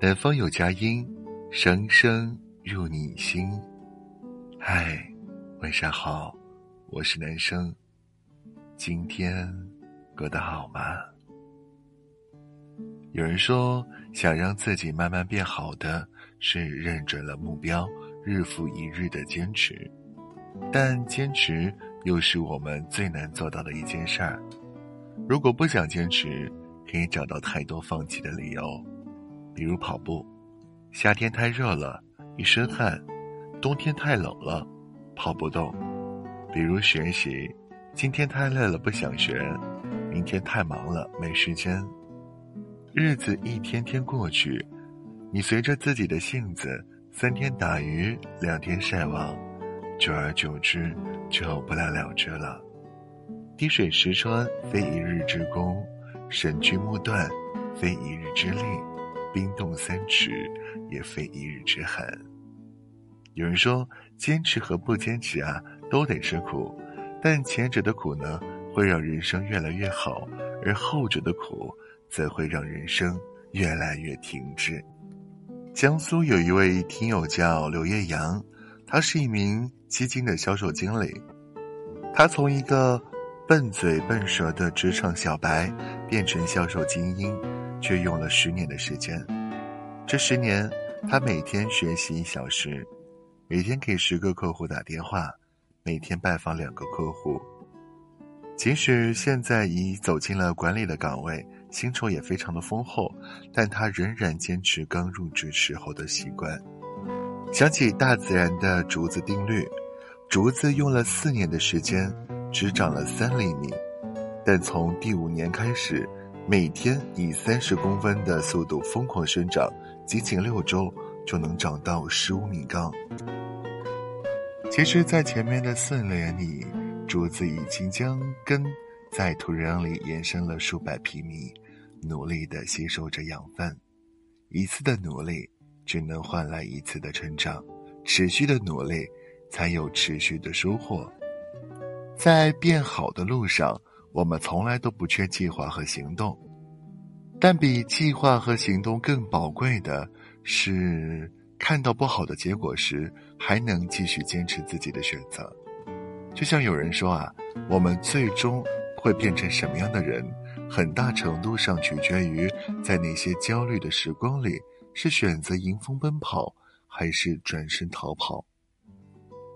南方有佳音，声声入你心。嗨，晚上好，我是男生。今天过得好吗？有人说，想让自己慢慢变好的，是认准了目标，日复一日的坚持。但坚持又是我们最难做到的一件事儿。如果不想坚持，可以找到太多放弃的理由，比如跑步，夏天太热了，一身汗；冬天太冷了，跑不动。比如学习，今天太累了不想学，明天太忙了没时间。日子一天天过去，你随着自己的性子，三天打鱼两天晒网，久而久之就不了了之了。滴水石穿，非一日之功。神驹木断，非一日之力；冰冻三尺，也非一日之寒。有人说，坚持和不坚持啊，都得吃苦，但前者的苦呢，会让人生越来越好，而后者的苦，则会让人生越来越停滞。江苏有一位听友叫刘叶阳，他是一名基金的销售经理，他从一个。笨嘴笨舌的职场小白变成销售精英，却用了十年的时间。这十年，他每天学习一小时，每天给十个客户打电话，每天拜访两个客户。即使现在已走进了管理的岗位，薪酬也非常的丰厚，但他仍然坚持刚入职时候的习惯。想起大自然的竹子定律，竹子用了四年的时间。只长了三厘米，但从第五年开始，每天以三十公分的速度疯狂生长，仅仅六周就能长到十五米高。其实，在前面的四年里，竹子已经将根在土壤里延伸了数百平米，努力地吸收着养分。一次的努力，只能换来一次的成长；持续的努力，才有持续的收获。在变好的路上，我们从来都不缺计划和行动，但比计划和行动更宝贵的是，看到不好的结果时，还能继续坚持自己的选择。就像有人说啊，我们最终会变成什么样的人，很大程度上取决于在那些焦虑的时光里，是选择迎风奔跑，还是转身逃跑。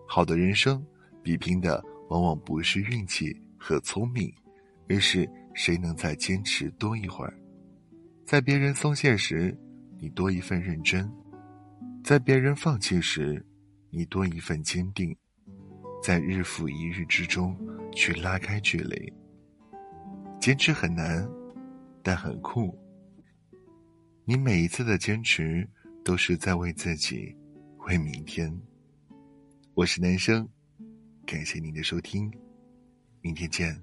好的人生，比拼的。往往不是运气和聪明，于是谁能再坚持多一会儿。在别人松懈时，你多一份认真；在别人放弃时，你多一份坚定。在日复一日之中去拉开距离。坚持很难，但很酷。你每一次的坚持，都是在为自己，为明天。我是男生。感谢您的收听，明天见，